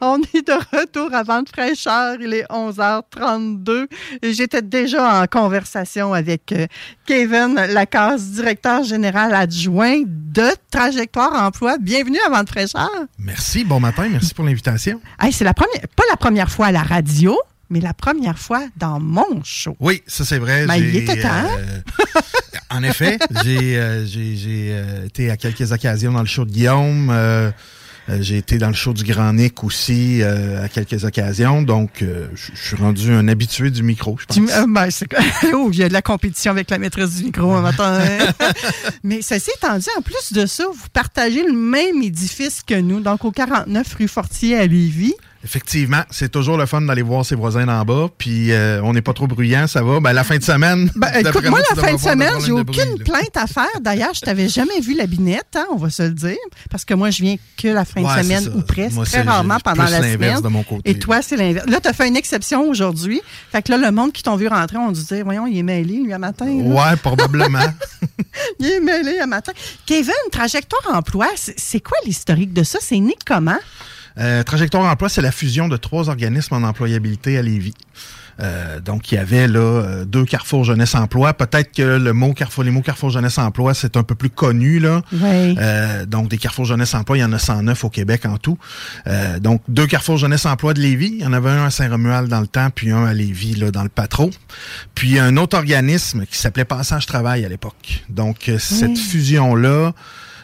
On est de retour à Vente fraîcheur. Il est 11h32. Et J'étais déjà en conversation avec euh, Kevin Lacasse, directeur général adjoint de Trajectoire Emploi. Bienvenue à Vente fraîcheur. Merci, bon matin, merci pour l'invitation. Hey, c'est la première, pas la première fois à la radio, mais la première fois dans mon show. Oui, ça c'est vrai. Ben, il était temps. euh, en effet, j'ai, euh, été à quelques occasions dans le show de Guillaume. euh, j'ai été dans le show du Grand Nick aussi euh, à quelques occasions. Donc, euh, je suis rendu un habitué du micro, je pense. Tu- euh, ben, oh, il y a de la compétition avec la maîtresse du micro un matin. hein? Mais ceci étant dit, en plus de ça, vous partagez le même édifice que nous, donc au 49 rue Fortier à Lévis. Effectivement, c'est toujours le fun d'aller voir ses voisins d'en bas. Puis, euh, on n'est pas trop bruyant, ça va. Ben, la fin de semaine. Ben, écoute, moi, la fin de semaine, j'ai aucune bruit, plainte à faire. D'ailleurs, je t'avais jamais vu la binette, hein, on va se le dire, parce que moi, je viens que la fin Ouais, de semaine ou presque, Moi, très rarement pendant la l'inverse semaine. de mon côté. Et toi, c'est l'inverse. Là, tu as fait une exception aujourd'hui. Fait que là, le monde qui t'ont vu rentrer, on dit, voyons, il est mêlé, lui, à matin. là. Ouais, probablement. Il est mêlé à matin. Kevin, trajectoire emploi, c'est c'est quoi l'historique de ça? C'est né comment? Euh, Trajectoire Emploi, c'est la fusion de trois organismes en employabilité à Lévis. Euh, donc, il y avait là euh, deux Carrefour Jeunesse Emploi. Peut-être que le mot Carrefour, les mots Carrefour Jeunesse Emploi, c'est un peu plus connu là. Oui. Euh, donc, des Carrefour Jeunesse Emploi, il y en a 109 au Québec en tout. Euh, donc, deux Carrefour Jeunesse Emploi de Lévis. Il y en avait un à Saint-Romuald dans le temps, puis un à Lévis là, dans le Patro. Puis un autre organisme qui s'appelait Passage Travail à l'époque. Donc, euh, cette fusion-là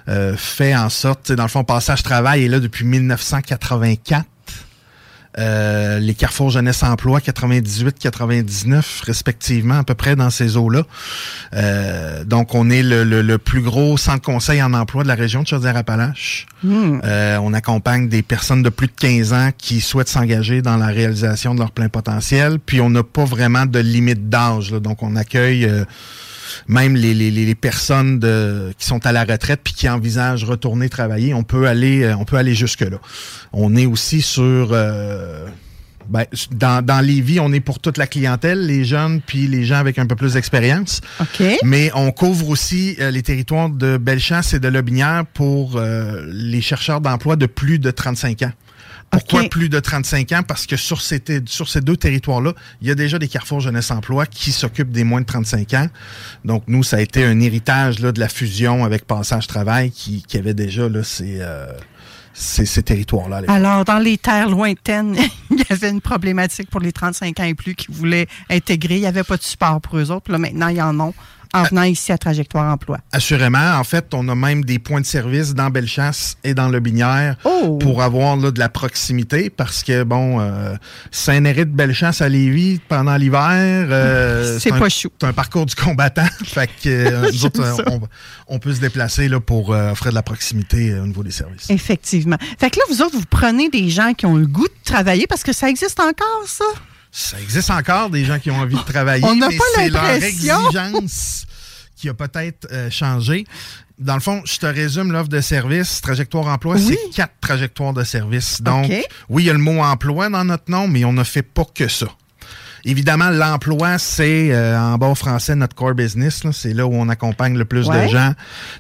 euh, fait en sorte, dans le fond, Passage Travail est là depuis 1984. Euh, les Carrefour Jeunesse Emploi 98-99 respectivement à peu près dans ces eaux-là. Euh, donc on est le, le- le plus gros centre conseil en emploi de la région de Chaudière-Appalaches. Euh, on accompagne des personnes de plus de 15 ans qui souhaitent s'engager dans la réalisation de leur plein potentiel. Puis on n'a pas vraiment de limite d'âge. là. Donc on accueille euh, même les, les, les les personnes de, qui sont à la retraite puis qui envisagent retourner travailler, on peut aller, euh, on peut aller jusque là. On est aussi sur euh, ben, dans, dans Lévis, on est pour toute la clientèle, les jeunes puis les gens avec un peu plus d'expérience. OK. Mais on couvre aussi euh, les territoires de Bellechasse et de Lobinière pour euh, les chercheurs d'emploi de plus de 35 ans. Pourquoi plus de 35 ans? Parce que sur ces, ter- sur ces deux territoires-là, il y a déjà des carrefours jeunesse emploi qui s'occupent des moins de 35 ans. Donc, nous, ça a été un héritage là, de la fusion avec Passage Travail qui, qui avait déjà là, ces, euh, ces, ces territoires-là. Alors, dans les terres lointaines, il y avait une problématique pour les 35 ans et plus qui voulaient intégrer. Il n'y avait pas de support pour eux autres. Puis là, maintenant, ils en ont en venant ici à Trajectoire Emploi. Assurément. En fait, on a même des points de service dans Bellechasse et dans Le Binière Oh! pour avoir là, de la proximité parce que, bon, euh, Saint-Néry de Bellechasse à Lévis pendant l'hiver, euh, C'est un- pas chou. C'est un parcours du combattant. fait que euh, nous autres, euh, on, on peut se déplacer là, pour offrir de la proximité au niveau des services. Effectivement. Fait que là, vous autres, vous prenez des gens qui ont le goût de travailler parce que ça existe encore, ça? Ça existe encore des gens qui ont envie de travailler, On n'a pas c'est leur l'impression. exigence qui a peut-être euh, changé. Dans le fond, je te résume l'offre de service. Trajectoire emploi, Oui. c'est quatre trajectoires de service. Donc, oui, il y a le mot emploi dans notre nom, mais on ne fait pas que ça. Évidemment, l'emploi, c'est euh, en bon français notre core business. là. C'est là où on accompagne le plus Ouais. de gens.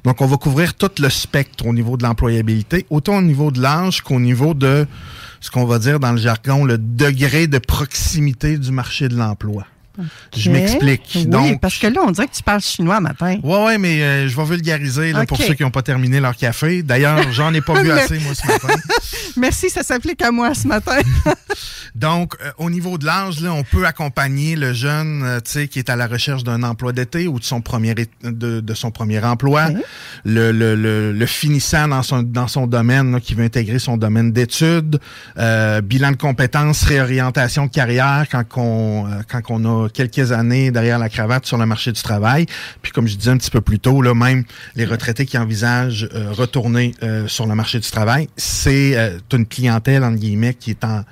Donc, on va couvrir tout le spectre au niveau de l'employabilité, autant au niveau de l'âge qu'au niveau de ce qu'on va dire dans le jargon, le degré de proximité du marché de l'emploi. Je m'explique. Oui, Donc, parce que là, on dirait que tu parles chinois matin. Oui, oui, mais euh, je vais vulgariser là, pour ceux qui n'ont pas terminé leur café. D'ailleurs, j'en ai pas bu assez, moi, ce matin. Merci, ça s'applique à moi ce matin. Donc, euh, au niveau de l'âge, là, on peut accompagner le jeune euh, qui est à la recherche d'un emploi d'été ou de son premier, de, de son premier emploi, le, le, le, le finissant dans son, dans son domaine, là, qui veut intégrer son domaine d'études, bilan de compétences, réorientation de carrière quand on, quand on a quelques années derrière la cravate sur le marché du travail. Puis comme je disais un petit peu plus tôt, là, même les retraités qui envisagent euh, retourner euh, sur le marché du travail, c'est euh, une clientèle, entre guillemets, qui est en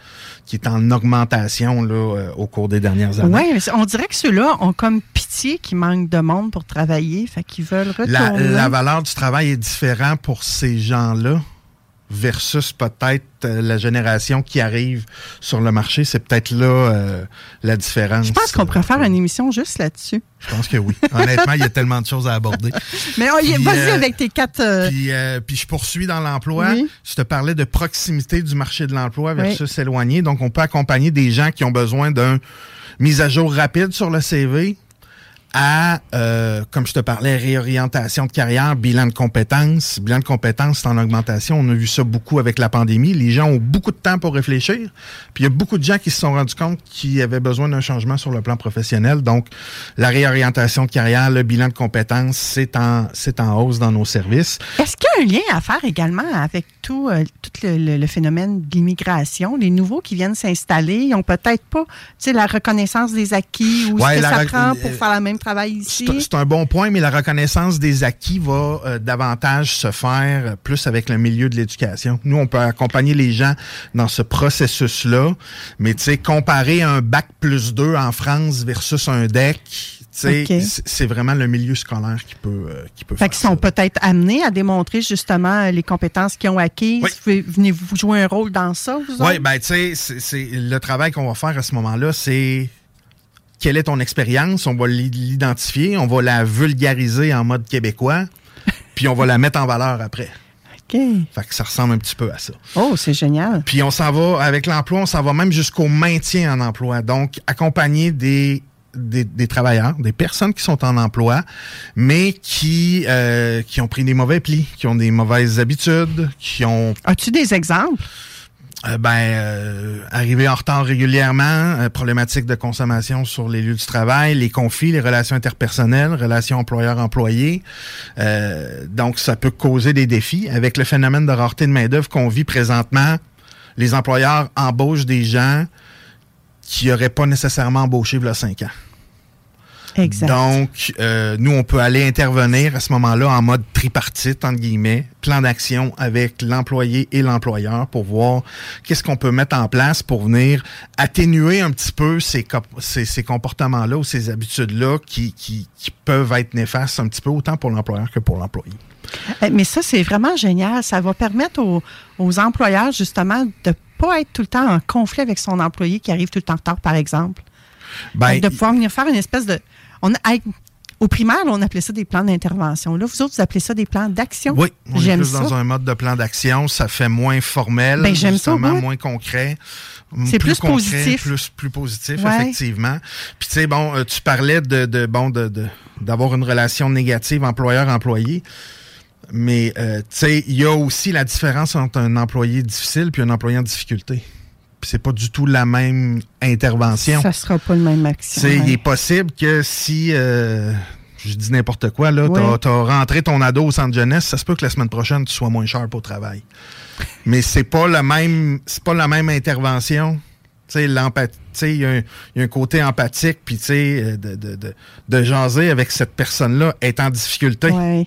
qui est en augmentation là, au cours des dernières années. Oui, on dirait que ceux-là ont comme pitié qu'il manque de monde pour travailler, fait qu'ils veulent retourner. La, la valeur du travail est différente pour ces gens-là versus peut-être euh, la génération qui arrive sur le marché. C'est peut-être là euh, la différence. Je pense qu'on pourrait faire une émission juste là-dessus. Je pense que oui. Honnêtement, il y a tellement de choses à aborder. Mais oh, vas-y euh, avec tes quatre... euh, Puis, puis je poursuis dans l'emploi. Oui. Je te parlais de proximité du marché de l'emploi versus éloigné. Donc, on peut accompagner des gens qui ont besoin d'un mise à jour rapide sur le CV à, euh, comme je te parlais, réorientation de carrière, bilan de compétences. Bilan de compétences, c'est en augmentation. On a vu ça beaucoup avec la pandémie. Les gens ont beaucoup de temps pour réfléchir. Puis il y a beaucoup de gens qui se sont rendus compte qu'ils avaient besoin d'un changement sur le plan professionnel. Donc, la réorientation de carrière, le bilan de compétences, c'est en, c'est en hausse dans nos services. Est-ce qu'il y a un lien à faire également avec tout, euh, tout le, le- le phénomène de l'immigration? Les nouveaux qui viennent s'installer, ils n'ont peut-être pas tu sais, la reconnaissance des acquis ou Ouais, ce que la ça prend pour faire le même travail C'est ici? c'est un bon point, mais la reconnaissance des acquis va euh, davantage se faire euh, plus avec le milieu de l'éducation. Nous, on peut accompagner les gens dans ce processus-là, mais tu sais, comparer un bac plus 2 en France versus un DEC, tu sais, Ok. c'est- vraiment le milieu scolaire qui peut, euh, qui peut Fait faire qu'ils sont peut-être amenés à démontrer justement les compétences qu'ils ont acquises. Oui. Venez-vous jouer un rôle dans ça, vous Oui, ben tu sais, le travail qu'on va faire à ce moment-là, c'est quelle est ton expérience, on va l'i- l'identifier, on va la vulgariser en mode québécois, puis on va la mettre en valeur après. OK. Fait que ça ressemble un petit peu à ça. Oh, c'est génial. Puis on s'en va, avec l'emploi, on s'en va même jusqu'au maintien en emploi. Donc, accompagner des, des, des travailleurs, des personnes qui sont en emploi, mais qui, euh, qui ont pris des mauvais plis, qui ont des mauvaises habitudes, qui ont As-tu des exemples? Euh, ben, euh, arrivé en retard régulièrement, euh, problématique de consommation sur les lieux du travail, les conflits, les relations interpersonnelles, relations employeur-employé. Euh, donc, ça peut causer des défis. Avec le phénomène de rareté de main-d'œuvre qu'on vit présentement, les employeurs embauchent des gens qui n'auraient pas nécessairement embauché il y a cinq ans. Exact. Donc, euh, nous, on peut aller intervenir à ce moment-là en mode tripartite, entre guillemets, plan d'action avec l'employé et l'employeur pour voir qu'est-ce qu'on peut mettre en place pour venir atténuer un petit peu ces, ces, ces comportements-là ou ces habitudes-là qui, qui, qui peuvent être néfastes un petit peu autant pour l'employeur que pour l'employé. Euh, Mais ça, c'est vraiment génial. Ça va permettre aux, aux employeurs, justement, de pas être tout le temps en conflit avec son employé qui arrive tout le temps en retard, par exemple. Donc, de pouvoir venir faire une espèce de... On, a- hey, au primaire, on appelait ça des plans d'intervention. Là, vous autres, vous appelez ça des plans d'action? Oui, on est J'aime plus ça. dans un mode de plan d'action. Ça fait moins formel, Ben, j'aime ça moins concret. C'est plus concret, positif. Plus, plus positif, Ouais. effectivement. Puis tu sais, bon, euh, tu parlais de, de bon de de- d'avoir une relation négative employeur-employé. Mais euh, tu sais, il y a aussi la différence entre un employé difficile puis un employé en difficulté. C'est pas du tout la même intervention. Ça sera pas le même action. sais, il ouais. est possible que si, euh, je dis n'importe quoi, là, Ouais. t'as, t'as rentré ton ado au centre jeunesse, ça se peut que la semaine prochaine, tu sois moins cher au travail. Mais c'est pas le même, c'est pas la même intervention. Il y, a un- y a un côté empathique, puis euh, de, de, de, de jaser avec cette personne-là est en difficulté Ouais.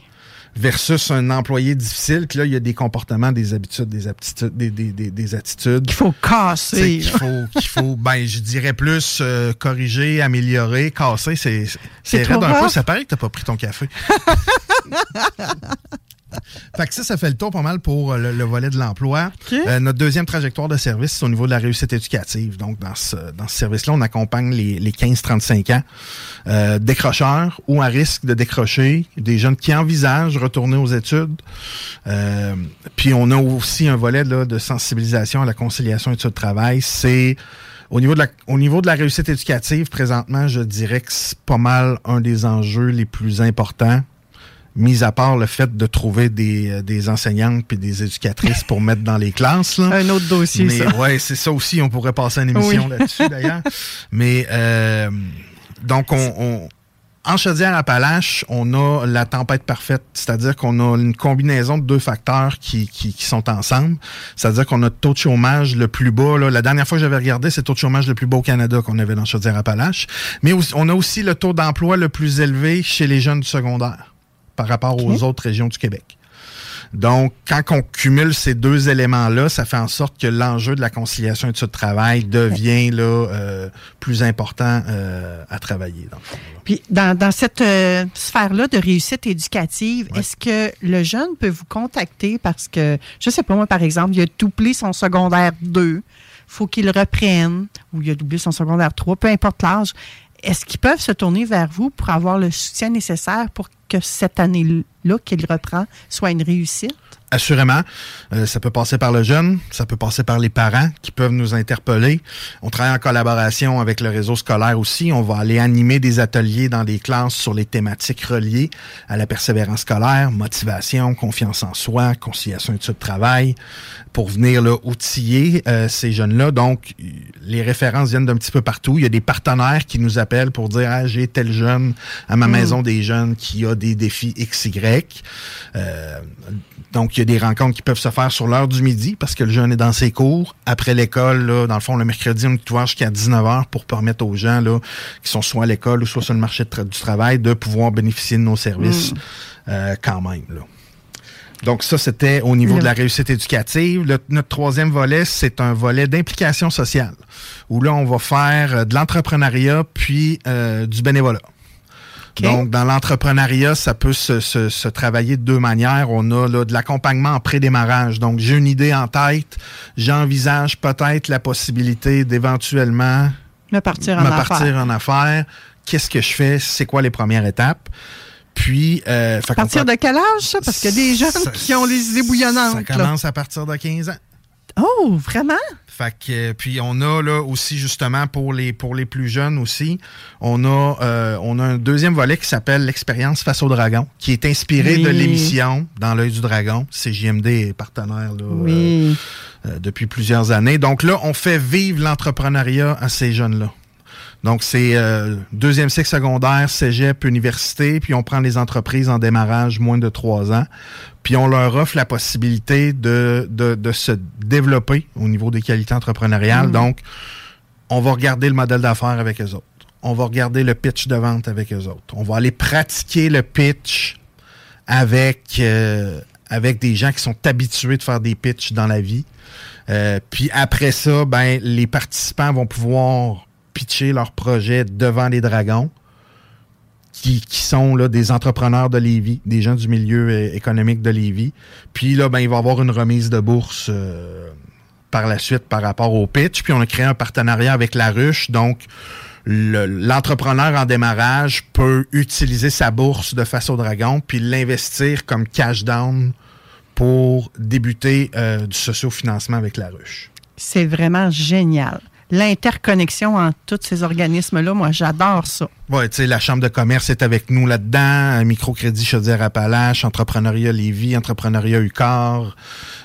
Versus un employé difficile, que là, il y a des comportements, des habitudes, des aptitudes, des, des, des, des attitudes Qu'il faut casser. qu'il faut, qu'il faut, ben, je dirais plus euh, corriger, améliorer, casser, c'est, C'est c'est trop raide un peu. Ça paraît que t'as pas pris ton café. fait que ça, ça fait le tour pas mal pour euh, le, le volet de l'emploi. Euh, notre deuxième trajectoire de service, c'est au niveau de la réussite éducative. Donc, dans ce, dans ce service-là, on accompagne les, les 15-35 ans euh, décrocheurs ou à risque de décrocher, des jeunes qui envisagent retourner aux études. Euh, puis, on a aussi un volet là, de sensibilisation à la conciliation études-travail. C'est Au niveau, de la, au niveau de la réussite éducative, présentement, je dirais que c'est pas mal un des enjeux les plus importants mis à part le fait de trouver des, euh, des enseignantes puis des éducatrices pour mettre dans les classes. Là. Un autre dossier, Mais ça. ouais, c'est ça aussi. On pourrait passer une émission Oui. là-dessus d'ailleurs. Mais euh, donc on, on- en Chaudière-Appalaches, on a la tempête parfaite, c'est-à-dire qu'on a une combinaison de deux facteurs qui, qui, qui sont ensemble. C'est-à-dire qu'on a le taux de chômage le plus bas. Là. La dernière fois que j'avais regardé, c'est le taux de chômage le plus bas au Canada qu'on avait dans Chaudière-Appalaches. Mais on a aussi le taux d'emploi le plus élevé chez les jeunes du secondaire par rapport aux autres régions du Québec. Donc, quand on cumule ces deux éléments-là, ça fait en sorte que l'enjeu de la conciliation et de travail devient là, euh, plus important euh, à travailler. Dans le. Puis dans, dans cette euh, sphère-là de réussite éducative, est-ce que le jeune peut vous contacter? Parce que, je sais pas moi, par exemple, il a doublé son secondaire 2, faut qu'il reprenne, ou il a doublé son secondaire 3, peu importe l'âge. Est-ce qu'ils peuvent se tourner vers vous pour avoir le soutien nécessaire pour que cette année-là qu'il reprend soit une réussite? Assurément, euh, ça peut passer par le jeune, ça peut passer par les parents qui peuvent nous interpeller. On travaille en collaboration avec le réseau scolaire aussi. On va aller animer des ateliers dans des classes sur les thématiques reliées à la persévérance scolaire, motivation, confiance en soi, conciliation études travail, pour venir là, outiller euh, ces jeunes-là. Donc, les références viennent d'un petit peu partout. Il y a des partenaires qui nous appellent pour dire ah, j'ai tel jeune à ma maison des jeunes qui a des défis XY. Euh, donc, il y a des rencontres qui peuvent se faire sur l'heure du midi parce que le jeune est dans ses cours. Après l'école, là, dans le fond, le mercredi, on est ouvert jusqu'à 19h pour permettre aux gens là, qui sont soit à l'école ou soit sur le marché de tra- du travail de pouvoir bénéficier de nos services euh, quand même. Là. Donc ça, c'était au niveau de la réussite éducative. Le- notre troisième volet, c'est un volet d'implication sociale, où là, on va faire euh, de l'entrepreneuriat puis euh, du bénévolat. Donc, dans l'entrepreneuriat, ça peut se, se- se travailler de deux manières. On a là, de l'accompagnement en pré-démarrage. Donc, j'ai une idée en tête. J'envisage peut-être la possibilité d'éventuellement Me partir en me affaires. partir en affaires. Qu'est-ce que je fais? C'est quoi les premières étapes? Puis, euh, À partir de quel âge, ça? Parce qu'il y a des jeunes Ça- qui ont les idées bouillonnantes. Ça là. commence à partir de 15 ans. Oh, vraiment? Fait que euh, puis on a là aussi justement pour les pour les plus jeunes aussi, on a euh, on a un deuxième volet qui s'appelle l'expérience face au dragon, qui est inspiré de l'émission Dans l'œil du dragon. C'est JMD est partenaire là, Oui. euh, euh, depuis plusieurs années. Donc là, on fait vivre l'entrepreneuriat à ces jeunes-là. Donc, c'est euh, deuxième cycle secondaire, cégep, université, puis on prend les entreprises en démarrage moins de trois ans, puis on leur offre la possibilité de, de, de se développer au niveau des qualités entrepreneuriales. Donc, on va regarder le modèle d'affaires avec eux autres. On va regarder le pitch de vente avec eux autres. On va aller pratiquer le pitch avec, euh, avec des gens qui sont habitués de faire des pitchs dans la vie. Euh, puis après ça, ben, les participants vont pouvoir pitcher leur projet devant les dragons, qui, qui sont là, des entrepreneurs de Lévis, des gens du milieu euh, économique de Lévis. Puis là, ben, il va y avoir une remise de bourse euh, par la suite par rapport au pitch. Puis on a créé un partenariat avec La Ruche. Donc, le- l'entrepreneur en démarrage peut utiliser sa bourse de face au dragon puis l'investir comme cash down pour débuter euh, du socio-financement avec La Ruche. C'est vraiment génial. L'interconnexion entre tous ces organismes-là, moi, j'adore ça. Ouais, tu sais, la Chambre de commerce est avec nous là-dedans, microcrédit Chaudière-Appalaches, Entrepreneuriat Lévis, Entrepreneuriat UCAR.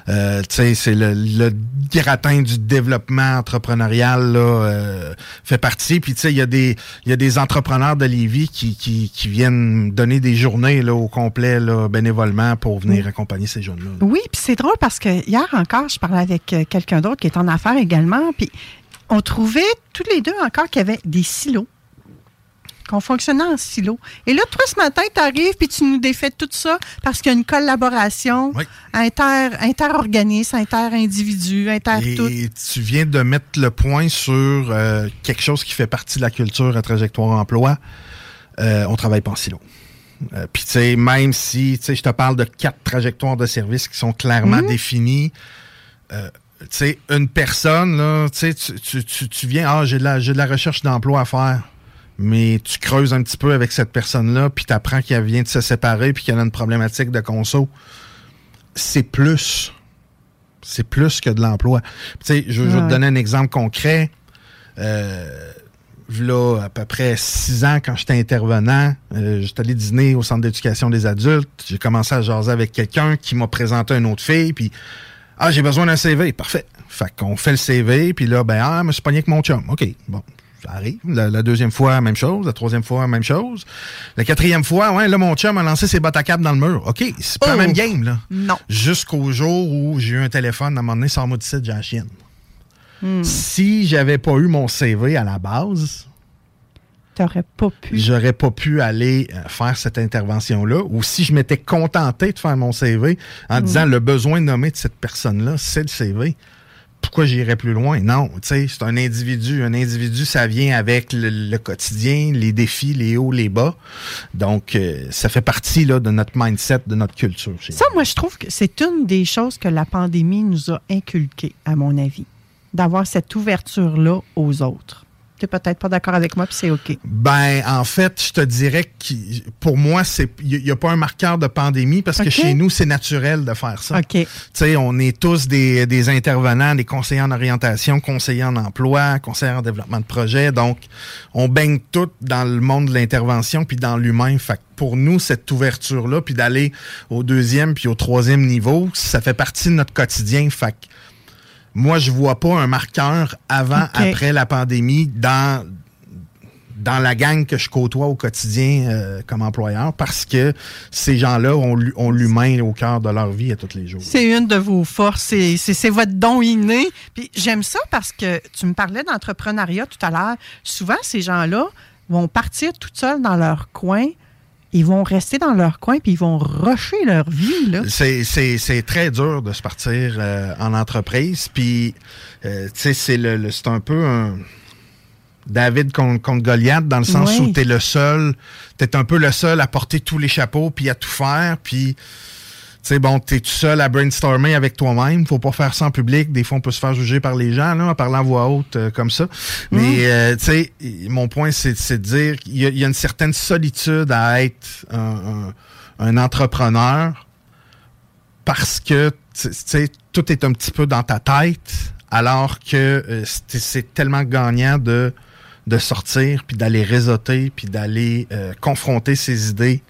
Euh, tu sais, c'est le, le gratin du développement entrepreneurial là, euh, fait partie. Puis tu sais, il y a des y a des entrepreneurs de Lévis qui, qui, qui viennent donner des journées là, au complet là, bénévolement pour venir accompagner ces jeunes-là. Oui, puis c'est drôle parce que hier encore, je parlais avec euh, quelqu'un d'autre qui est en affaires également, puis on trouvait tous les deux encore qu'il y avait des silos, qu'on fonctionnait en silos. Et là, toi, ce matin, tu arrives puis tu nous défais tout ça parce qu'il y a une collaboration Oui. inter, inter-organisme, inter-individu, inter-tout. Et tu viens de mettre le point sur euh, quelque chose qui fait partie de la culture à trajectoire emploi. Euh, on travaille pas en silo. Euh, Puis tu sais, même si tu sais, je te parle de quatre trajectoires de services qui sont clairement définies, euh, sais, une personne, là, tu sais, tu, tu, tu, viens, ah, j'ai de la, j'ai de la recherche d'emploi à faire. Mais tu creuses un petit peu avec cette personne-là, puis tu apprends qu'elle vient de se séparer, puis qu'elle a une problématique de conso. C'est plus c'est plus que de l'emploi. Tu sais, je, je vais te donner un exemple concret. Euh, là, à peu près six ans, quand j'étais intervenant, euh, j'étais allé dîner au centre d'éducation des adultes. J'ai commencé à jaser avec quelqu'un qui m'a présenté une autre fille, puis ah, j'ai besoin d'un CV. Parfait. Fait qu'on fait le CV, puis là, ben, ah, je me suis pogné avec mon chum. OK, bon. Ça arrive. La, deuxième fois, même chose. La troisième fois, même chose. La quatrième fois, ouais, là, mon chum a lancé ses bottes à cap dans le mur. OK, c'est pas la même oh. game, là. Non. Jusqu'au jour où j'ai eu un téléphone, à un moment donné, sors-moi du site, j'ai la chienne. Hmm. Si j'avais pas eu mon CV à la base, t'aurais pas pu. J'aurais pas pu aller euh, faire cette intervention-là. Ou si je m'étais contenté de faire mon CV en hmm. disant le besoin nommé de cette personne-là, c'est le CV pourquoi j'irais plus loin? Non, tu sais, c'est un individu. Un individu, ça vient avec le, quotidien, les défis, les hauts, les bas. Donc, euh, ça fait partie là, de notre mindset, de notre culture. Ça, moi, je trouve que c'est une des choses que la pandémie nous a inculquées, à mon avis, d'avoir cette ouverture-là aux autres tu n'es peut-être pas d'accord avec moi, puis c'est OK. Ben, en fait, je te dirais que pour moi, c'est il n'y a pas un marqueur de pandémie parce que chez nous, c'est naturel de faire ça. OK. Tu sais, on est tous des, des, intervenants, des conseillers en orientation, conseillers en emploi, conseillers en développement de projet. Donc, on baigne tout dans le monde de l'intervention puis dans l'humain. Fait pour nous, cette ouverture-là, puis d'aller au deuxième puis au troisième niveau, ça fait partie de notre quotidien. Fait moi, je vois pas un marqueur avant, après la pandémie dans dans la gang que je côtoie au quotidien euh, comme employeur parce que ces gens-là ont, l'humain au cœur de leur vie à tous les jours. C'est une de vos forces, c'est votre don inné. Puis j'aime ça parce que tu me parlais d'entrepreneuriat tout à l'heure. Souvent, ces gens-là vont partir tout seuls dans leur coin ils vont rester dans leur coin puis ils vont rusher leur vie. C'est très dur de se partir euh, en entreprise. Puis, euh, tu sais, c'est un peu un David contre, Goliath dans le sens où tu es le seul, tu es un peu le seul à porter tous les chapeaux puis à tout faire. Puis, sais, bon, t'es tout seul à brainstormer avec toi-même. Faut pas faire ça en public. Des fois, on peut se faire juger par les gens, là, en parlant à voix haute euh, comme ça. Mais, mm. euh, tu sais, mon point, c'est de dire qu'il y, a une certaine solitude à être un, entrepreneur parce que, tu sais, tout est un petit peu dans ta tête, alors que euh, c'est tellement gagnant de de sortir, puis d'aller réseauter, puis d'aller confronter ses idées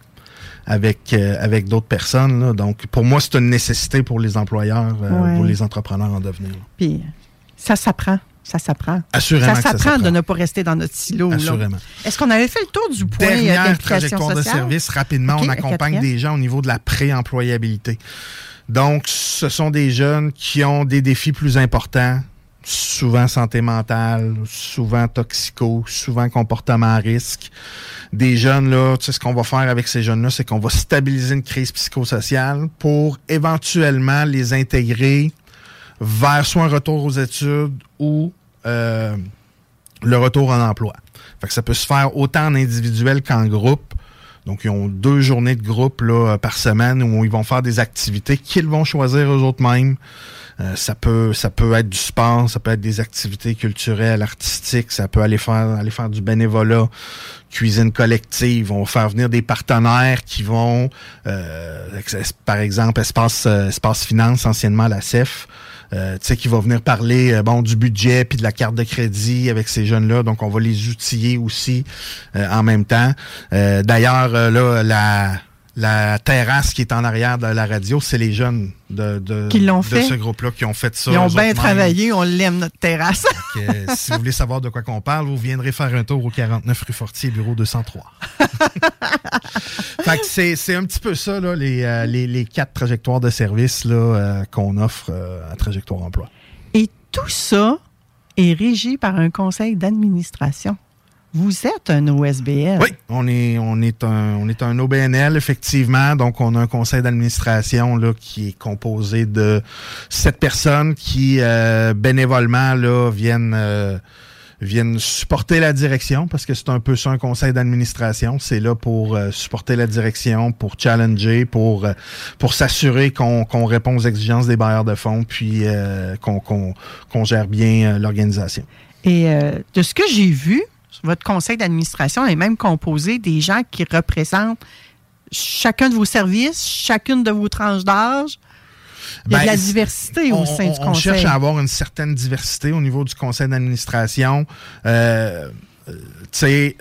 avec, euh, avec d'autres personnes. Donc, pour moi, c'est une nécessité pour les employeurs, euh, pour les entrepreneurs en devenir. Puis, ça s'apprend. Ça s'apprend. Assurément. Ça s'apprend de ne pas rester dans notre silo. Assurément. Est-ce qu'on avait fait le tour du point euh, Dernière trajectoire de service, rapidement, on accompagne des gens au niveau de la pré-employabilité. Donc, ce sont des jeunes qui ont des défis plus importants, souvent santé mentale, souvent toxico, souvent comportement à risque. Des jeunes, là, tu sais, ce qu'on va faire avec ces jeunes-là, c'est qu'on va stabiliser une crise psychosociale pour éventuellement les intégrer vers soit un retour aux études ou euh, le retour en emploi. Fait que ça peut se faire autant en individuel qu'en groupe. Donc, ils ont deux journées de groupe là, par semaine où ils vont faire des activités qu'ils vont choisir eux autres mêmes. Euh, ça peut ça peut être du sport, ça peut être des activités culturelles, artistiques, ça peut aller faire aller faire du bénévolat, cuisine collective, on va faire venir des partenaires qui vont euh, par exemple espace euh, espace finance anciennement la CEF euh, tu sais, qui va venir parler bon du budget puis de la carte de crédit avec ces jeunes-là. Donc, on va les outiller aussi en même temps. D'ailleurs, là, la la terrasse qui est en arrière de la radio, c'est les jeunes de, de, ce groupe-là qui ont fait ça. Ils ont bien travaillé, on l'aime, notre terrasse. si vous voulez savoir de quoi qu'on parle, vous viendrez faire un tour au 49 rue Fortier, bureau 203. fait c'est un petit peu ça, là, les, euh, les, les, quatre trajectoires de service euh, qu'on offre euh, à Trajectoire Emploi. Et tout ça est régi par un conseil d'administration. Vous êtes un OSBL. Oui, on est, on est, un, on est un OBNL, effectivement. Donc, on a un conseil d'administration là, qui est composé de sept personnes qui, euh, bénévolement, là, viennent, euh, viennent supporter la direction, parce que c'est un peu ça, un conseil d'administration. C'est là pour euh, supporter la direction, pour challenger, pour, pour s'assurer qu'on qu'on répond aux exigences des bailleurs de fonds, puis qu'on qu'on gère bien l'organisation. Et de ce que j'ai vu, votre conseil d'administration est même composé des gens qui représentent chacun de vos services, chacune de vos tranches d'âge. Il y a de Ben, la diversité on, au sein on- du on conseil. cherche à avoir une certaine diversité au niveau du conseil d'administration. Euh, euh, tu sais,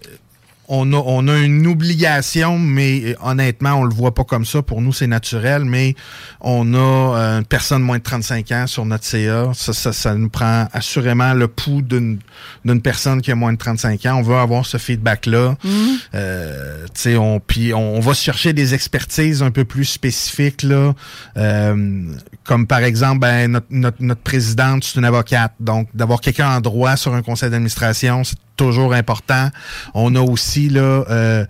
on a, on a une obligation, mais euh, honnêtement, on le voit pas comme ça. Pour nous, c'est naturel, mais on a euh, une personne moins de 35 ans sur notre CA. Ça, ça, ça nous prend assurément le pouls d'une d'une personne qui a moins de 35 ans. On veut avoir ce feedback-là. Tu sais, on, puis on, on va chercher des expertises un peu plus spécifiques, là. Euh, comme par exemple, ben, notre, notre, notre présidente, c'est une avocate. Donc, d'avoir quelqu'un en droit sur un conseil d'administration, c'est toujours important. On a aussi là euh,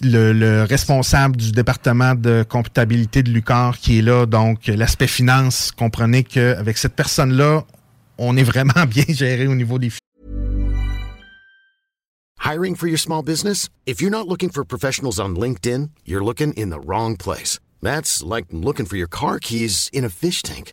le, le responsable du département de comptabilité de l'UCAR qui est là. Donc, l'aspect finance, comprenez qu'avec cette personne-là, on est vraiment bien géré au niveau des Hiring for your small business? If you're not looking for professionals on LinkedIn, you're looking in the wrong place. That's like looking for your car keys in a fish tank.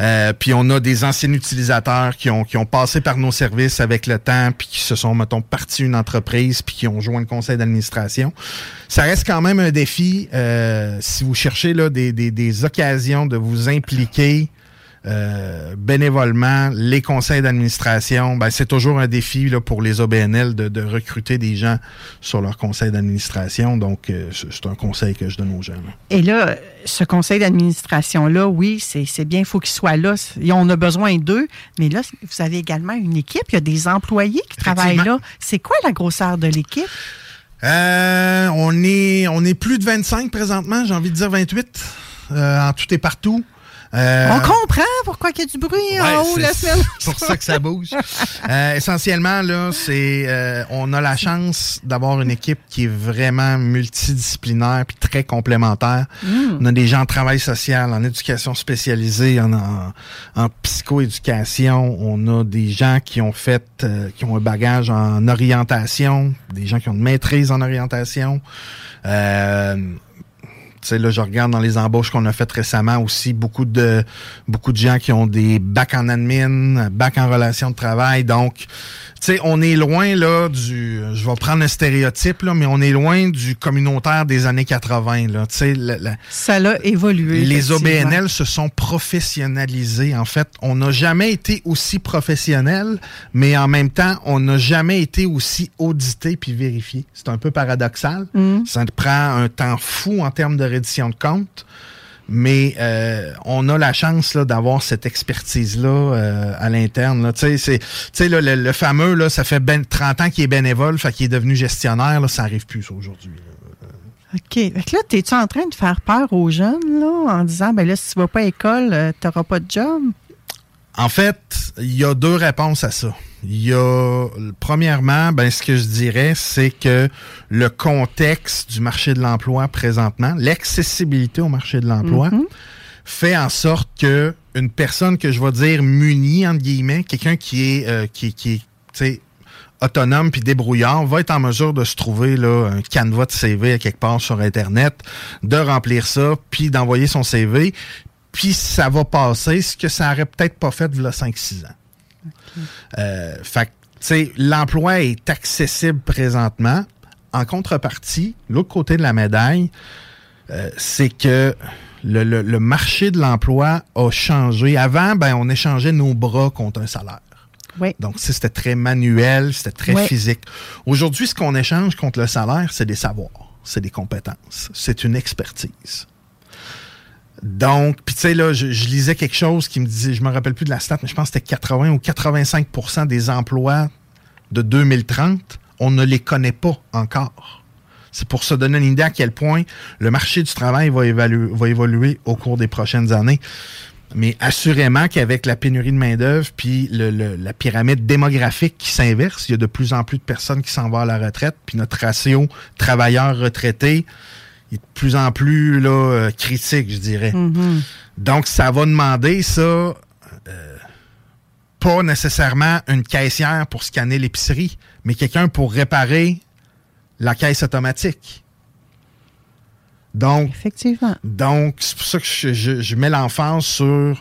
Euh, puis on a des anciens utilisateurs qui ont, qui ont passé par nos services avec le temps, puis qui se sont, mettons, partis une entreprise, puis qui ont joint le conseil d'administration. Ça reste quand même un défi euh, si vous cherchez là, des, des, des occasions de vous impliquer euh, bénévolement, les conseils d'administration, ben, c'est toujours un défi là, pour les OBNL de, de recruter des gens sur leur conseil d'administration. Donc, euh, c'est un conseil que je donne aux gens. là. Et là, ce conseil d'administration-là, oui, c'est bien, il faut qu'il soit là. Et On a besoin d'eux. Mais là, vous avez également une équipe. Il y a des employés qui travaillent là. C'est quoi la grosseur de l'équipe? Euh, on est on est plus de 25 présentement, j'ai envie de dire 28 euh, en tout et partout. Euh, On comprend pourquoi il y a du bruit ouais, en haut la semaine. C'est pour ça que ça bouge. Euh, essentiellement là, c'est euh, on a la chance d'avoir une équipe qui est vraiment multidisciplinaire puis très complémentaire. On a des gens en travail social, en éducation spécialisée, en, en, en psychoéducation. On a des gens qui ont fait, euh, qui ont un bagage en orientation, des gens qui ont une maîtrise en orientation. Euh, sais, là, je regarde dans les embauches qu'on a faites récemment aussi, beaucoup de beaucoup de gens qui ont des bacs en admin, bacs en relations de travail. Donc, sais, on est loin là du. Je vais prendre un stéréotype là, mais on est loin du communautaire des années 80. Là, tu sais, la- la- Ça l'a évolué. les. OBNL se sont professionnalisés. En fait, on n'a jamais été aussi professionnel, mais en même temps, on n'a jamais été aussi audité puis vérifié. C'est un peu paradoxal. Ça te prend un temps fou en termes de reddition de compte. Mais euh, on a la chance là, d'avoir cette expertise-là euh, à l'interne. là. Tu sais, c'est- tu sais, là, le, le fameux, là, ça fait ben, 30 ans qu'il est bénévole, fait qu'il est devenu gestionnaire. Là, ça arrive plus aujourd'hui. OK. Fait que là, es-tu en train de faire peur aux jeunes, là, en disant, ben là, si tu vas pas à l'école, euh, t'auras pas de job? En fait, il y a deux réponses à ça. Il y a, premièrement, ben, ce que je dirais, c'est que le contexte du marché de l'emploi présentement, l'accessibilité au marché de l'emploi, fait en sorte que une personne que je vais dire munie, entre guillemets, quelqu'un qui est, euh, qui, qui est, autonome puis débrouillard va être en mesure de se trouver là un canevas de CV à quelque part sur internet, de remplir ça puis d'envoyer son CV puis ça va passer ce que ça aurait peut-être pas fait il 5-6 ans. Euh, fait que, tu sais, l'emploi est accessible présentement. En contrepartie, l'autre côté de la médaille, euh, c'est que le, le- le marché de l'emploi a changé. Avant, ben, on échangeait nos bras contre un salaire. Oui. Donc, c'était très manuel, c'était très physique. Aujourd'hui, ce qu'on échange contre le salaire, c'est des savoirs, c'est des compétences, c'est une expertise. Donc, puis tu sais, là, je, lisais quelque chose qui me disait, je me rappelle plus de la stat, mais je pense que c'était 80 ou 85% des emplois de 2030, on ne les connaît pas encore. C'est pour se donner une idée à quel point le marché du travail va, va évoluer au cours des prochaines années. Mais assurément qu'avec la pénurie de main-d'œuvre puis la pyramide démographique qui s'inverse, il y a de plus en plus de personnes qui s'en vont à la retraite, puis notre ratio travailleurs-retraités est de plus en plus là, euh, critique, je dirais. Mm-hmm. Donc, ça va demander ça, euh, pas nécessairement une caissière pour scanner l'épicerie, mais quelqu'un pour réparer la caisse automatique. Donc, Effectivement. Donc, c'est pour ça que je, mets l'emphase sur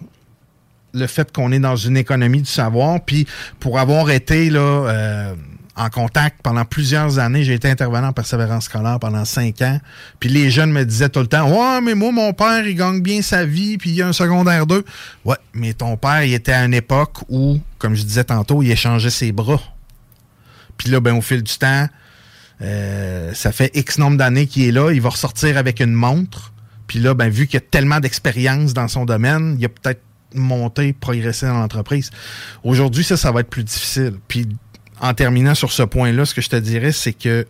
le fait qu'on est dans une économie du savoir. Puis, pour avoir été là, euh, en contact pendant plusieurs années, j'ai été intervenant en persévérance scolaire pendant cinq ans. Puis les jeunes me disaient tout le temps Ouais, mais moi, mon père, il gagne bien sa vie, puis il a un secondaire 2. Ouais, mais ton père, il était à une époque où, comme je disais tantôt, il échangeait ses bras. Puis là, ben, au fil du temps, euh, ça fait X nombre d'années qu'il est là. Il va ressortir avec une montre. Puis là, ben, vu qu'il a tellement d'expérience dans son domaine, il a peut-être monté, progressé dans l'entreprise. Aujourd'hui, ça, ça va être plus difficile. Puis en terminant sur ce point-là, ce que je te dirais, c'est que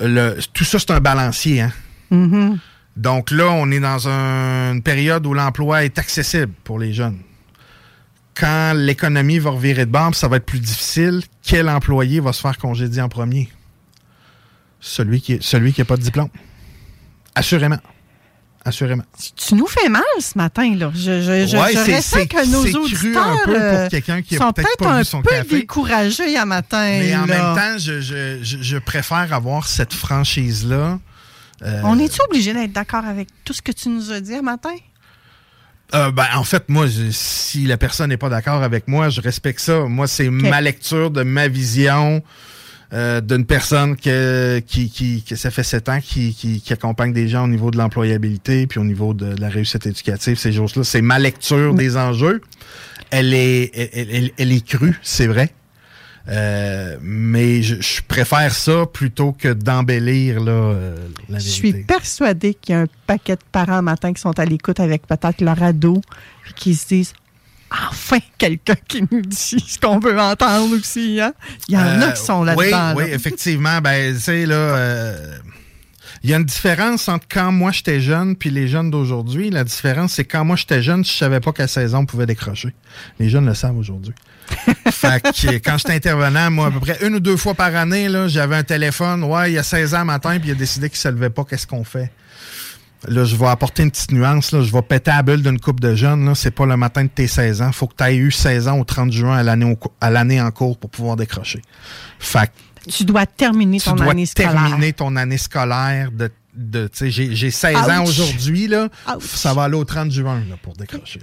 le, tout ça, c'est un balancier. Hein? Mm-hmm. Donc là, on est dans une période où l'emploi est accessible pour les jeunes. Quand l'économie va revirer de bord, ça va être plus difficile. Quel employé va se faire congédier en premier? celui qui celui qui n'a pas de diplôme. Assurément. Assurément. Tu nous fais mal ce matin, là. Je, je, je, ouais, c'est que nos auditeurs un peu pour euh, quelqu'un qui a peut-être son café. un peu découragés à matin. Mais en même temps, je, préfère avoir cette franchise-là. Euh, On est-tu obligé d'être d'accord avec tout ce que tu nous as dit ce matin? Euh, ben, en fait, moi, si la personne n'est pas d'accord avec moi, je respecte ça. Moi, c'est ma lecture de ma vision euh, d'une personne que, qui, qui, que ça fait sept ans qui, qui, accompagne des gens au niveau de l'employabilité puis au niveau de, la réussite éducative, ces choses-là. C'est ma lecture des enjeux. Elle est, elle, elle, est crue, c'est vrai. Euh, mais je, préfère ça plutôt que d'embellir là, euh, la vérité. Je suis persuadée qu'il y a un paquet de parents matin qui sont à l'écoute avec peut-être leur ado et qui se disent enfin quelqu'un qui nous dit ce qu'on veut entendre aussi. Hein? Il y en a euh, qui sont là-dedans. Oui, oui, effectivement. Ben, tu sais, là. Euh, il y a une différence entre quand moi j'étais jeune puis les jeunes d'aujourd'hui. La différence, c'est quand moi j'étais jeune, je savais pas qu'à 16 ans on pouvait décrocher. Les jeunes le savent aujourd'hui. fait que quand j'étais intervenant, moi, à peu près une ou deux fois par année, là, j'avais un téléphone. Ouais, il y a 16 ans matin, puis il a décidé qu'il ne se levait pas. Qu'est-ce qu'on fait? Là, je vais apporter une petite nuance. Là. Je vais péter la bulle d'une coupe de jeunes. C'est pas le matin de tes 16 ans. faut que tu aies eu 16 ans au 30 juin à l'année, en cours pour pouvoir décrocher. Fait tu dois terminer ton année scolaire. terminer ton année scolaire de de j'ai 16 ans aujourd'hui là ça va aller au 30 juin là, pour décrocher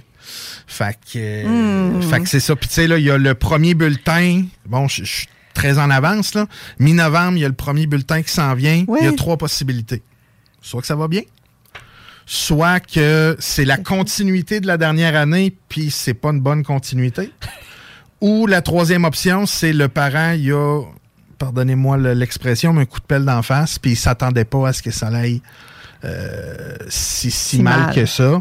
fait que, hmm. fait que c'est ça puis tu sais là il y a le premier bulletin bon je suis très en avance là mi-novembre il y a le premier bulletin qui s'en vient il y a trois possibilités soit que ça va bien soit que c'est la continuité de la dernière année, puis c'est pas une bonne continuité. Ou la troisième option, c'est le parent, il a, pardonnez-moi l'expression, mais un coup de pelle d'en face, puis il s'attendait pas à ce que ça aille euh, si, mal, que ça.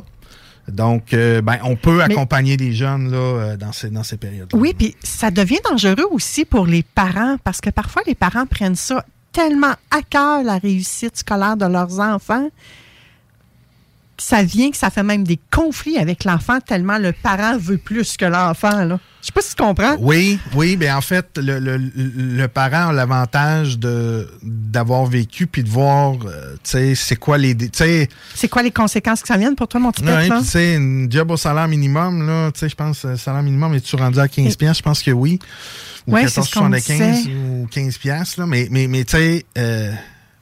Donc, euh, ben, on peut accompagner les jeunes là, euh, dans ces, dans ces périodes. Oui, puis ça devient dangereux aussi pour les parents parce que parfois les parents prennent ça tellement à cœur, la réussite scolaire de leurs enfants, ça vient que ça fait même des conflits avec l'enfant tellement le parent veut plus que l'enfant. Je sais pas si tu comprends. Oui, oui, mais en fait, le, le, le parent a l'avantage d'avoir vécu puis de voir, euh, tu sais, c'est quoi les, c'est quoi les conséquences que ça viennent pour toi, mon petit Oui, tu sais, une job au salaire minimum là, tu sais, je pense, le euh, salaire minimum est tu rendu à 15 pièces, je pense que oui, ou ouais, 14,75 ou 15 pièces là, mais mais mais tu sais. Euh,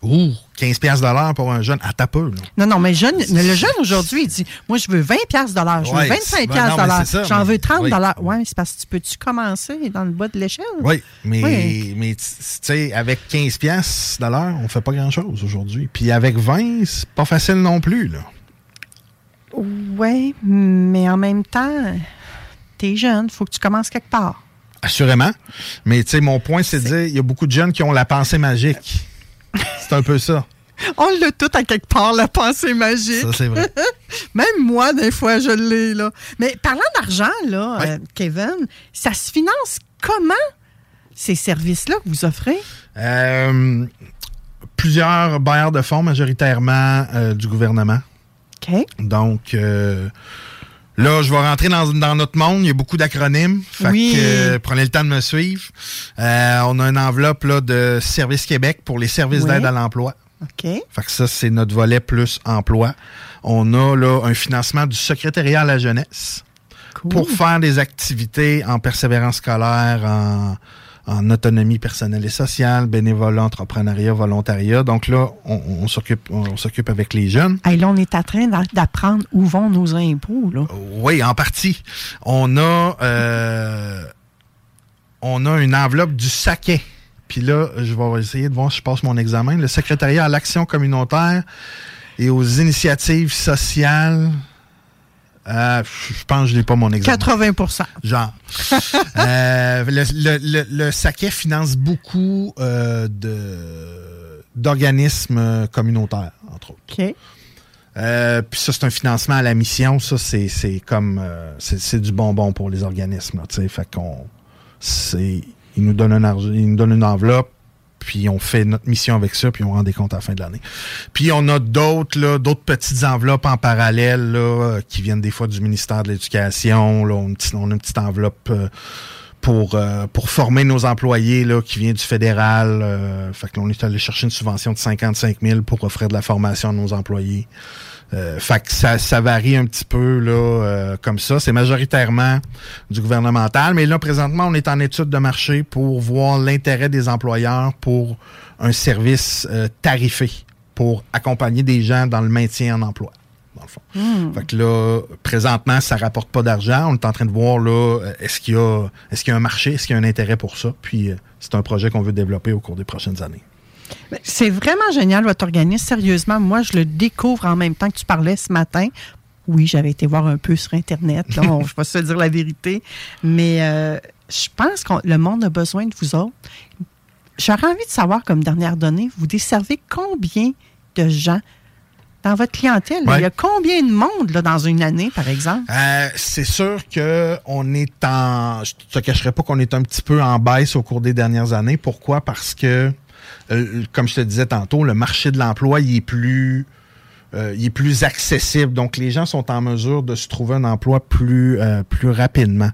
Ouh, 15 pièces pour un jeune à ta peu. Non, non, mais jeune, le jeune aujourd'hui, il dit Moi, je veux 20 pièces je veux 25 pièces j'en veux 30 dollars. Oui, c'est parce que tu peux-tu commencer dans le bas de l'échelle? Oui, mais, mais tu sais, avec 15 pièces l'heure, on fait pas grand-chose aujourd'hui. Puis avec 20, c'est pas facile non plus. là. Oui, mais en même temps, t'es jeune, faut que tu commences quelque part. Assurément. Mais tu sais, mon point, c'est de dire, il y a beaucoup de jeunes qui ont la pensée magique. C'est un peu ça. On l'a tout à quelque part, la pensée magique. Ça, c'est vrai. Même moi, des fois, je l'ai, là. Mais parlant d'argent, là, euh, Kevin, ça se finance comment? ces services-là que vous offrez? Euh, plusieurs bailleurs de fonds, majoritairement euh, du gouvernement. OK. Donc, là, je vais rentrer dans, dans notre monde. Il y a beaucoup d'acronymes. Fait Oui. que, euh, prenez le temps de me suivre. Euh, on a une enveloppe là, de Service Québec pour les services Oui. d'aide à l'emploi. OK. Fait que ça, c'est notre volet plus emploi. On a là un financement du secrétariat à la jeunesse Cool. pour faire des activités en persévérance scolaire, en, en autonomie personnelle et sociale, bénévolat, entrepreneuriat, volontariat. Donc là, on, on s'occupe on, s'occupe avec les jeunes. Hey, là, on est en train d'a- d'apprendre où vont nos impôts. Là. Oui, en partie. On a euh, on a une enveloppe du saquet. Puis là, je vais essayer de voir si je passe mon examen. Le secrétariat à l'action communautaire et aux initiatives sociales. Euh, je pense que je n'ai pas mon examen. 80% Genre. Euh, le, le- le- le saquet finance beaucoup euh, de d'organismes communautaires, entre autres. OK. Puis ça, c'est un financement à la mission. Ça, c'est c'est comme c'est c'est du bonbon pour les organismes. Là, fait qu'on c'est ils nous donnent un argent, ils nous donnent une enveloppe, puis on fait notre mission avec ça, puis on rend des comptes à la fin de l'année. Puis on a d'autres d'autres petites enveloppes en parallèle là, euh, qui viennent des fois du ministère de l'Éducation. On, a une petite- on a une petite enveloppe. euh, pour, euh, pour former nos employés là, qui vient du fédéral. Euh, fait que est allé chercher une subvention de 55 000 pour offrir de la formation à nos employés. Euh, fait que ça, ça varie un petit peu là, euh, comme ça. C'est majoritairement du gouvernemental, mais là, présentement, on est en étude de marché pour voir l'intérêt des employeurs pour un service euh, tarifé pour accompagner des gens dans le maintien en emploi. Dans le fond. Fait que là, présentement, ça rapporte pas d'argent. On est en train de voir là, est-ce qu'il y a est-ce qu'il y a un marché, est-ce qu'il y a un intérêt pour ça? Puis euh, c'est un projet qu'on veut développer au cours des prochaines années. Ben, C'est vraiment génial, votre organisme. Sérieusement, moi, je le découvre en même temps que tu parlais ce matin. Oui, j'avais été voir un peu sur Internet. Là, on- je vais se dire la vérité. Mais euh, je pense que le monde a besoin de vous autres. J'aurais envie de savoir, comme dernière donnée, vous desservez combien de gens dans votre clientèle? Ouais. Il y a combien de monde là, dans une année, par exemple? Euh, c'est sûr que on est en. Je te cacherai pas qu'on est un petit peu en baisse au cours des dernières années. Pourquoi? Parce que, euh, comme je te disais tantôt, le marché de l'emploi, il est plus. euh, il est plus accessible. Donc, les gens sont en mesure de se trouver un emploi plus, euh, plus rapidement.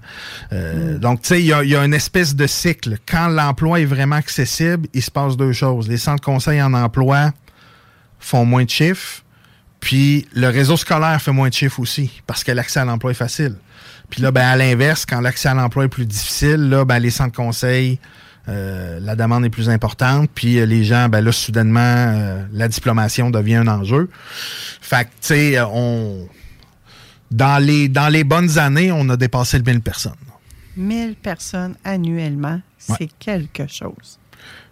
Euh, Donc, tu sais, il y a, y a une espèce de cycle. Quand l'emploi est vraiment accessible, il se passe deux choses. Les centres conseils en emploi font moins de chiffres, puis le réseau scolaire fait moins de chiffres aussi, parce que l'accès à l'emploi est facile. Puis là, ben, à l'inverse, quand l'accès à l'emploi est plus difficile, là, ben, les centres conseils, euh, la demande est plus importante, puis euh, les gens, ben là, soudainement, euh, la diplomation devient un enjeu. Fait que, tu sais, euh, on... Dans les, dans les bonnes années, on a dépassé le 1000 personnes. 1000 personnes annuellement, Ouais. c'est quelque chose.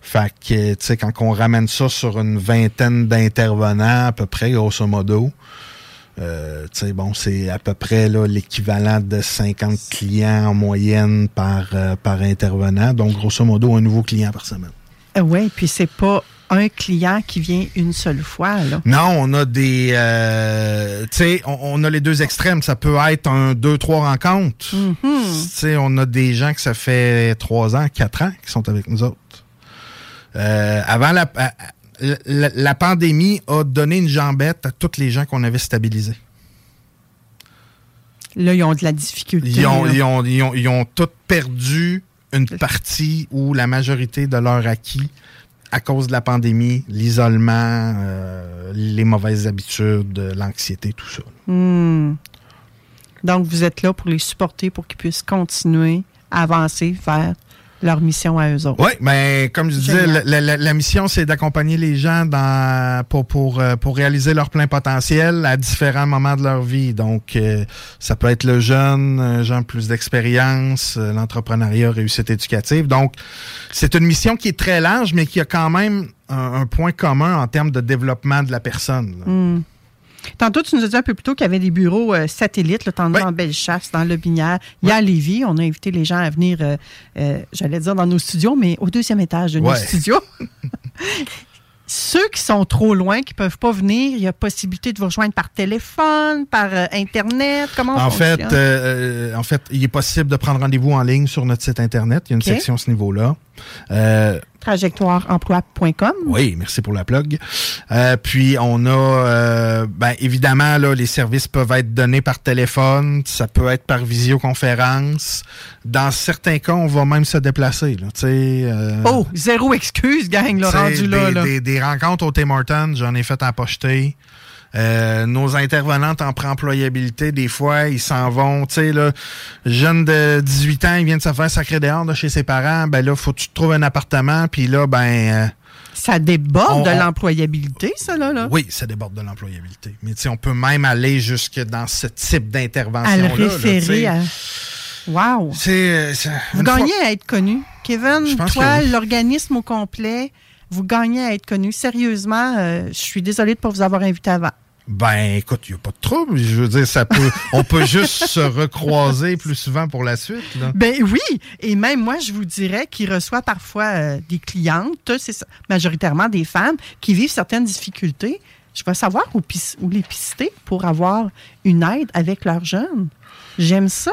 Fait que, tu sais, quand on ramène ça sur une vingtaine d'intervenants, à peu près, grosso modo, euh, bon, c'est à peu près l'équivalent de 50 clients en moyenne par, euh, par intervenant. Donc, grosso modo, un nouveau client par semaine. oui, puis c'est pas un client qui vient une seule fois. Là. Non, on a des... euh, tu sais, on, on a les deux extrêmes. Ça peut être un, deux, trois rencontres. Tu sais, on a des gens que ça fait trois ans, quatre ans qui sont avec nous autres. Euh, avant la, la, la pandémie a donné une jambette à tous les gens qu'on avait stabilisés. Là, ils ont de la difficulté. Ils ont, ils ont, ils ont, ils ont tous perdu une partie ou la majorité de leur acquis à cause de la pandémie, l'isolement, euh, les mauvaises habitudes, l'anxiété, tout ça. Hmm. Donc, vous êtes là pour les supporter, pour qu'ils puissent continuer à avancer vers leur mission à eux autres. Oui, mais comme je disais, la, la- la mission, c'est d'accompagner les gens dans, pour, pour, euh, pour réaliser leur plein potentiel à différents moments de leur vie. Donc, euh, ça peut être le jeune, un gens plus d'expérience, euh, l'entrepreneuriat, réussite éducative. Donc, c'est une mission qui est très large, mais qui a quand même un, un point commun en termes de développement de la personne. Tantôt, tu nous as dit un peu plus tôt qu'il y avait des bureaux euh, satellites, là, tantôt Oui. en Bellechasse, dans le Binière. Il y a Lévis. On a invité les gens à venir, euh, euh, j'allais dire dans nos studios, mais au deuxième étage de nos studios. ceux qui sont trop loin, qui ne peuvent pas venir, il y a possibilité de vous rejoindre par téléphone, par euh, Internet. Comment en fait, euh, en fait, il est possible de prendre rendez-vous en ligne sur notre site Internet. Il y a une section à ce niveau-là. Euh, Trajectoireemploi.com. Oui, merci pour la plug. Euh, puis on a, euh, ben, évidemment, là, les services peuvent être donnés par téléphone, ça peut être par visioconférence. Dans certains cas, on va même se déplacer. Là, euh, Oh, zéro excuse, gang, là, rendu des, là. Des, des rencontres au Tim Hortons, j'en ai fait en pocheté. Euh, nos intervenantes en préemployabilité, des fois, ils s'en vont, tu sais, là, jeune de 18 ans, il vient de se faire sacrer dehors de chez ses parents, ben là, faut que tu te trouves un appartement, puis là, ben... euh, Ça déborde On- de l'employabilité, ça, là. là. Oui, ça déborde de l'employabilité. Mais tu sais, on peut même aller jusque dans ce type à d'intervention-là. là, sais. référer à. Wow! C'est, Vous fois- gagnez à être connu. Kevin, Je pense toi, oui. l'organisme au complet, vous gagnez à être connu. Sérieusement, euh, je suis désolée de ne pas vous avoir invité avant. Ben, écoute, il n'y a pas de trouble. Je veux dire, ça peut, on peut juste se recroiser plus souvent pour la suite. Là. Ben oui, et même moi, je vous dirais qu'il reçoit parfois euh, des clientes, c'est majoritairement des femmes, qui vivent certaines difficultés. Je vais savoir où, les pister pour avoir une aide avec leurs jeunes. J'aime ça.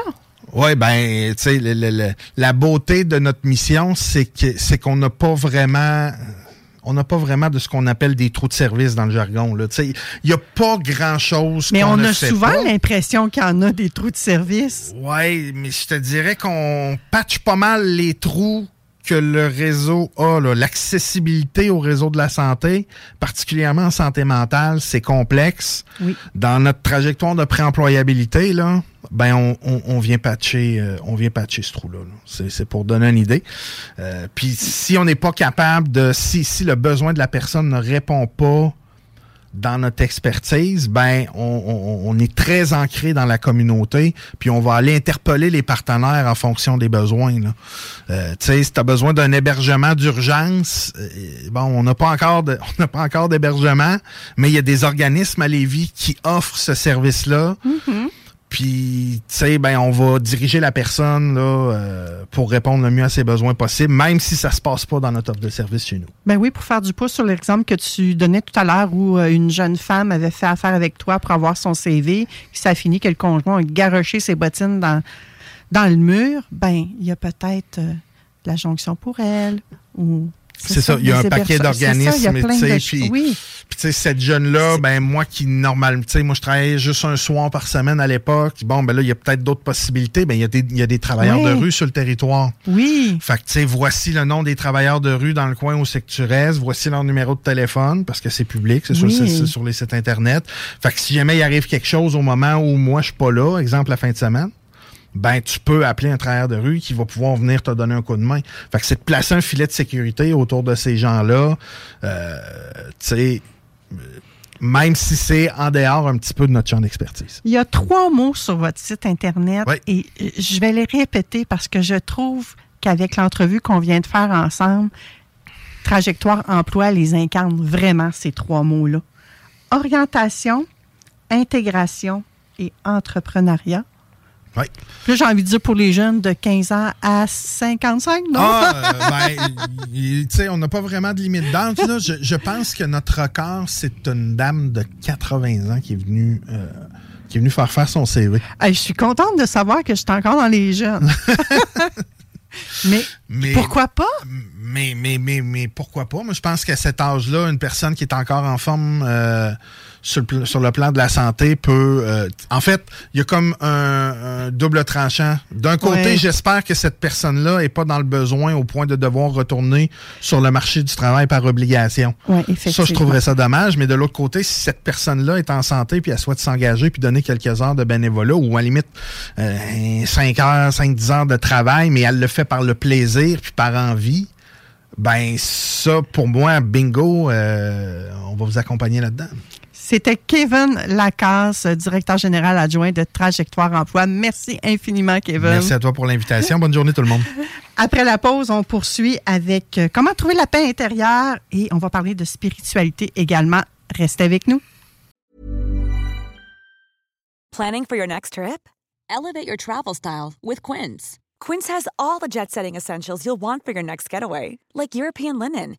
Oui, ben, tu sais, la beauté de notre mission, c'est que c'est qu'on n'a pas vraiment. On n'a pas vraiment de ce qu'on appelle des trous de service dans le jargon. Il n'y a pas grand-chose Mais on a souvent l'impression qu'il y en a des trous de service. Oui, mais je te dirais qu'on patche pas mal les trous que le réseau a. L'accessibilité au réseau de la santé, particulièrement en santé mentale, c'est complexe. Oui. Dans notre trajectoire de préemployabilité, là, ben on, on- on vient patcher, euh, on vient patcher ce trou-là. là. C'est, c'est pour donner une idée. Euh, Puis si on n'est pas capable de, si, si le besoin de la personne ne répond pas dans notre expertise, ben on, on- on est très ancré dans la communauté, puis on va aller interpeller les partenaires en fonction des besoins. Euh, tu sais, si tu as besoin d'un hébergement d'urgence, euh, bon, on n'a pas encore on n'a pas encore d'hébergement, mais il y a des organismes à Lévis qui offrent ce service-là. Puis, tu sais, ben, on va diriger la personne là, euh, pour répondre le mieux à ses besoins possibles, même si ça se passe pas dans notre offre de service chez nous. Ben oui, pour faire du pouce sur l'exemple que tu donnais tout à l'heure où euh, une jeune femme avait fait affaire avec toi pour avoir son CV, qui ça a fini que le conjoint a garoché ses bottines dans, le mur, ben il y a peut-être euh, la jonction pour elle ou C'est ça, il y a un paquet d'organismes, puis-. Oui, Puis sais, cette jeune-là, ben moi qui normalement, tu sais, moi je travaillais juste un soir par semaine à l'époque. Bon, ben là, il y a peut-être d'autres possibilités. Ben il y a des, il y a des travailleurs de rue sur le territoire. oui. Fait que tu sais, voici le nom des travailleurs de rue dans le coin où c'est que tu restes. Voici leur numéro de téléphone parce que c'est public, c'est sur, Oui. sur les sites internet. Fait que si jamais il arrive quelque chose au moment où moi je suis pas là, exemple la fin de semaine. Ben, tu peux appeler un travailleur de rue qui va pouvoir venir te donner un coup de main. Fait que c'est de placer un filet de sécurité autour de ces gens-là. Euh, tu sais, même si c'est en dehors un petit peu de notre champ d'expertise. Il y a trois mots sur votre site Internet Oui. et euh, je vais les répéter parce que je trouve qu'avec l'entrevue qu'on vient de faire ensemble, Trajectoire Emploi les incarne vraiment, ces trois mots-là. Orientation, intégration et entrepreneuriat. Oui. Là, j'ai envie de dire pour les jeunes de 15 ans à 55, non? Ah, euh, ben, tu sais, on n'a pas vraiment de limite d'âge. Je, je pense que notre record, c'est une dame de 80 ans qui est venue, euh, qui est venue faire faire son CV. Hey, je suis contente de savoir que je suis encore dans les jeunes. Mais, Mais, pourquoi pas? Mais, mais, mais, mais pourquoi pas? Moi, je pense qu'à cet âge-là, une personne qui est encore en forme euh, sur, le, pl- sur le plan de la santé peut... euh, en fait, il y a comme un, un double tranchant. D'un côté, Ouais. j'espère que cette personne-là est pas dans le besoin au point de devoir retourner sur le marché du travail par obligation. Oui, Ça, je trouverais ça dommage. Mais de l'autre côté, si cette personne-là est en santé puis elle souhaite s'engager puis donner quelques heures de bénévolat ou à la limite euh, 5 heures, 5-10 heures de travail, mais elle le fait par le plaisir puis par envie, ben ça, pour moi, bingo, euh, on va vous accompagner là-dedans. C'était Kevin Lacasse, directeur général adjoint de Trajectoire Emploi. Merci infiniment, Kevin. Merci à toi pour l'invitation. Bonne journée tout le monde. Après la pause, on poursuit avec euh, comment trouver la paix intérieure et on va parler de spiritualité également. Restez avec nous. Planning for your next trip? Elevate your travel style with Quince. Quince has all the jet setting essentials you'll want for your next getaway, like European linen,